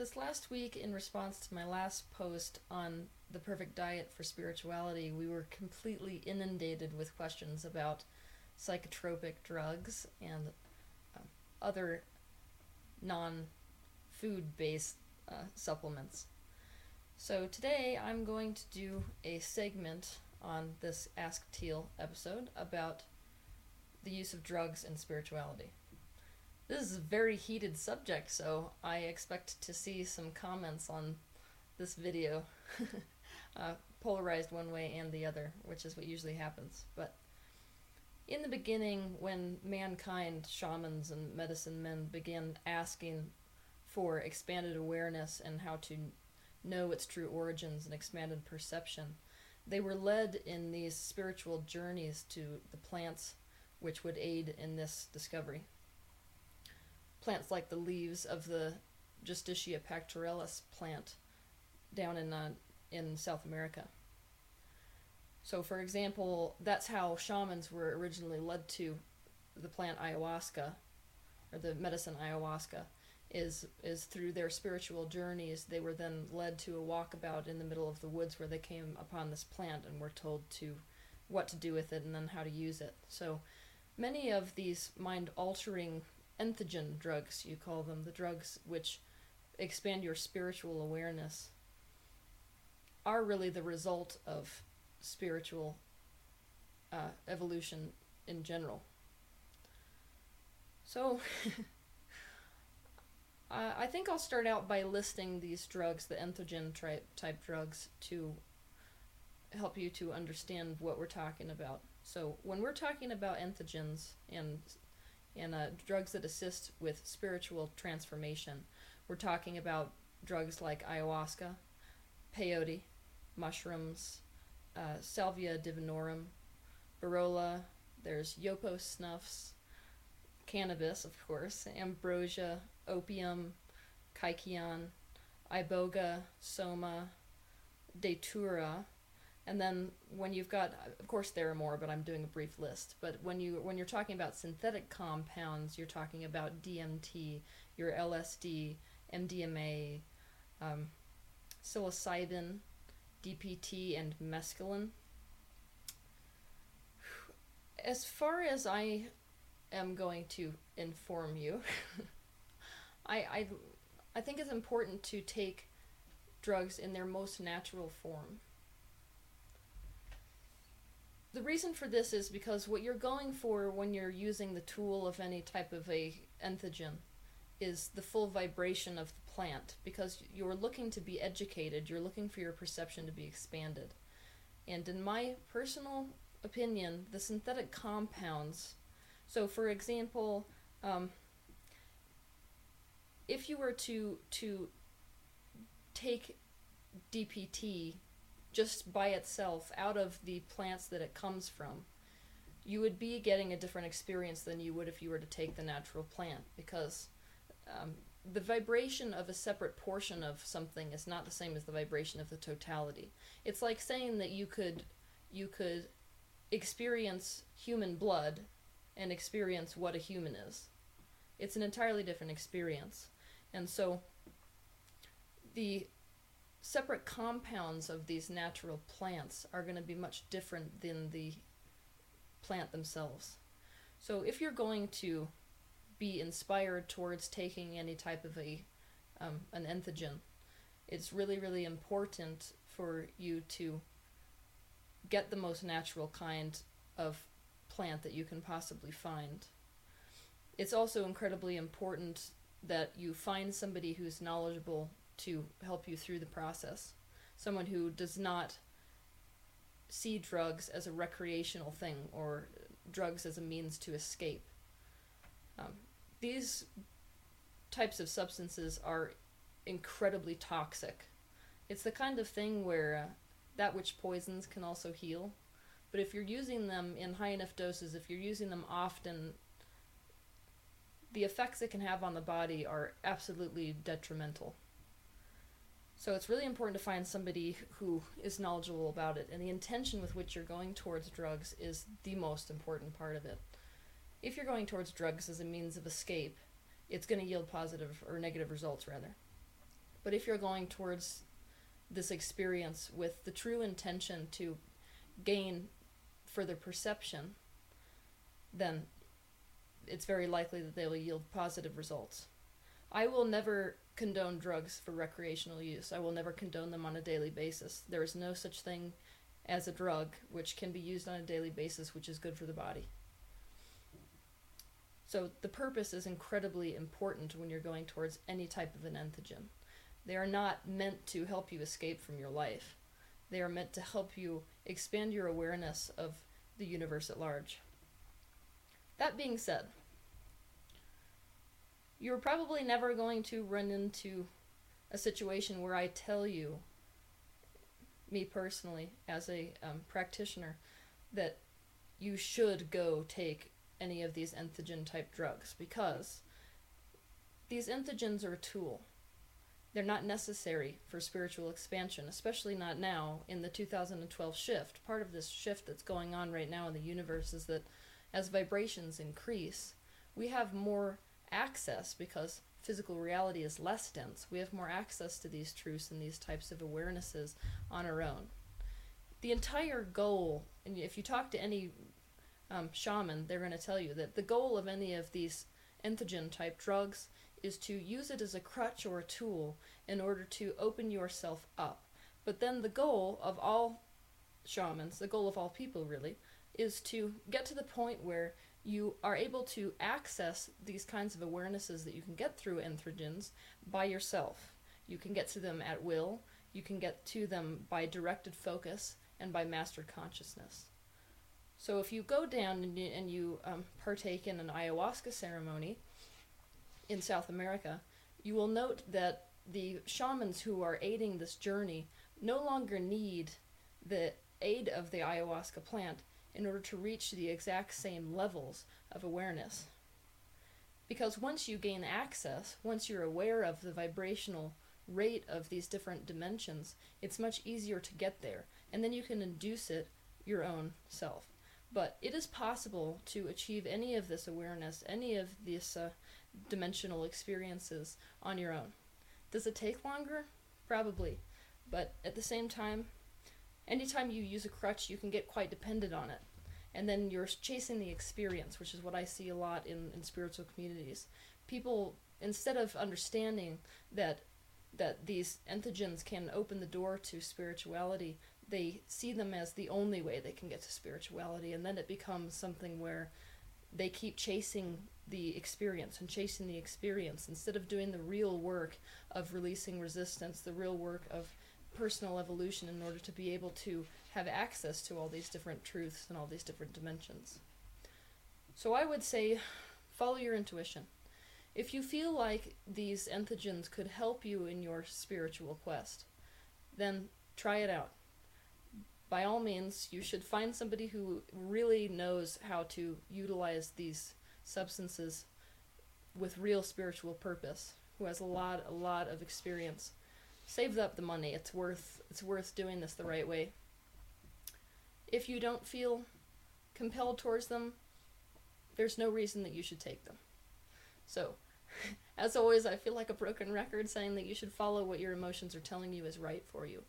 This last week, in response to my last post on the perfect diet for spirituality, we were completely inundated with questions about psychotropic drugs and uh, other non food based uh, supplements. So today I'm going to do a segment on this Ask Teal episode about the use of drugs and spirituality. This is a very heated subject, so I expect to see some comments on this video, uh, polarized one way and the other, which is what usually happens. But in the beginning, when mankind, shamans, and medicine men began asking for expanded awareness and how to know its true origins and expanded perception, they were led in these spiritual journeys to the plants which would aid in this discovery. Plants like the leaves of the Justicia pectoralis plant down in uh, in South America. So, for example, that's how shamans were originally led to the plant ayahuasca, or the medicine ayahuasca, is is through their spiritual journeys. They were then led to a walkabout in the middle of the woods where they came upon this plant and were told to what to do with it and then how to use it. So, many of these mind altering entheogen drugs, you call them, the drugs which expand your spiritual awareness, are really the result of spiritual uh, evolution in general. So, I think I'll start out by listing these drugs, the entheogen type, type drugs, to help you to understand what we're talking about. So, when we're talking about entheogens and and uh, drugs that assist with spiritual transformation, we're talking about drugs like ayahuasca, peyote, mushrooms, uh, Salvia divinorum, Virola, there's Yopo snuffs, cannabis, of course, ambrosia, opium, kykeon, iboga, soma, datura, and then when you've got, of course, there are more, but I'm doing a brief list. But when you when you're talking about synthetic compounds, you're talking about DMT, your LSD, MDMA, um, psilocybin, DPT, and mescaline. As far as I am going to inform you, I, I, I think it's important to take drugs in their most natural form. The reason for this is because what you're going for when you're using the tool of any type of a entheogen is the full vibration of the plant because you're looking to be educated, you're looking for your perception to be expanded. And in my personal opinion, the synthetic compounds, so for example, um, if you were to to take DPT just by itself out of the plants that it comes from, you would be getting a different experience than you would if you were to take the natural plant because um, the vibration of a separate portion of something is not the same as the vibration of the totality. It's like saying that you could you could experience human blood and experience what a human is. It's an entirely different experience. And so the separate compounds of these natural plants are going to be much different than the plant themselves. So if you're going to be inspired towards taking any type of a um, an entheogen. It's really really important for you to get the most natural kind of plant that you can possibly find. It's also incredibly important that you find somebody who's knowledgeable to help you through the process. Someone who does not see drugs as a recreational thing or drugs as a means to escape. Um, these types of substances are incredibly toxic. It's the kind of thing where uh, that which poisons can also heal. But if you're using them in high enough doses, if you're using them often, the effects it can have on the body are absolutely detrimental. So it's really important to find somebody who is knowledgeable about it, and the intention with which you're going towards drugs is the most important part of it if you're going towards drugs as a means of escape, it's going to yield positive or negative results rather. But if you're going towards this experience with the true intention to gain further perception, then it's very likely that they will yield positive results. I will never condone drugs for recreational use. I will never condone them on a daily basis. There is no such thing as a drug which can be used on a daily basis which is good for the body. So the purpose is incredibly important when you're going towards any type of an entheogen. They are not meant to help you escape from your life. They are meant to help you expand your awareness of the universe at large. That being said, you're probably never going to run into a situation where I tell you, me personally, as a um, practitioner, that you should go take any of these entheogen type drugs because these entheogens are a tool. They're not necessary for spiritual expansion, especially not now in the 2012 shift. Part of this shift that's going on right now in the universe is that as vibrations increase, we have more access because physical reality is less dense. We have more access to these truths and these types of awarenesses on our own. The entire goal, and if you talk to any um, shaman, they're going to tell you that the goal of any of these entheogen type drugs is to use it as a crutch or a tool in order to open yourself up. But then the goal of all shamans, the goal of all people really, is to get to the point where you are able to access these kinds of awarenesses that you can get through entheogens by yourself. You can get to them at will, you can get to them by directed focus, and by mastered consciousness. So if you go down and you, and you um, partake in an ayahuasca ceremony in South America, you will note that the shamans who are aiding this journey no longer need the aid of the ayahuasca plant in order to reach the exact same levels of awareness. Because once you gain access, once you're aware of the vibrational rate of these different dimensions, it's much easier to get there, and then you can induce it your own self. But it is possible to achieve any of this awareness, any of these uh, dimensional experiences on your own. Does it take longer? Probably. But at the same time, anytime you use a crutch, you can get quite dependent on it. And then you're chasing the experience, which is what I see a lot in, in spiritual communities. People, instead of understanding that that these entheogens can open the door to spirituality, they see them as the only way they can get to spirituality, and then it becomes something where they keep chasing the experience and chasing the experience instead of doing the real work of releasing resistance, the real work of personal evolution in order to be able to have access to all these different truths and all these different dimensions. So I would say follow your intuition. If you feel like these entheogens could help you in your spiritual quest, then try it out. By all means, you should find somebody who really knows how to utilize these substances with real spiritual purpose, who has a lot a lot of experience save up the money. It's worth it's worth doing this the right way. If you don't feel compelled towards them, there's no reason that you should take them. So, as always, I feel like a broken record saying that you should follow what your emotions are telling you is right for you.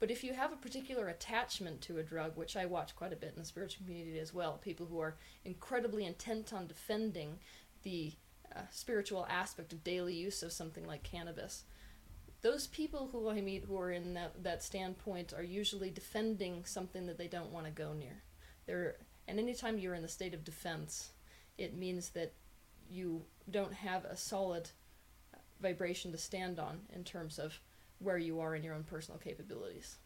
But if you have a particular attachment to a drug, which I watch quite a bit in the spiritual community as well, people who are incredibly intent on defending the uh, spiritual aspect of daily use of something like cannabis, those people who I meet who are in that, that standpoint are usually defending something that they don't want to go near. They're, and anytime you're in the state of defense, it means that you don't have a solid vibration to stand on in terms of where you are in your own personal capabilities.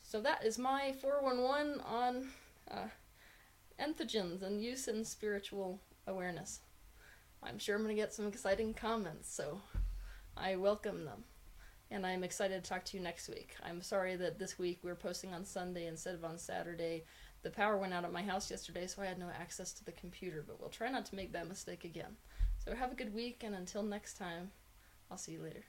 So that is my 411 on uh, entheogens and use in spiritual awareness. I'm sure I'm going to get some exciting comments, so I welcome them. And I'm excited to talk to you next week. I'm sorry that this week we are posting on Sunday instead of on Saturday. The power went out at my house yesterday, so I had no access to the computer, but we'll try not to make that mistake again. So have a good week, and until next time, I'll see you later.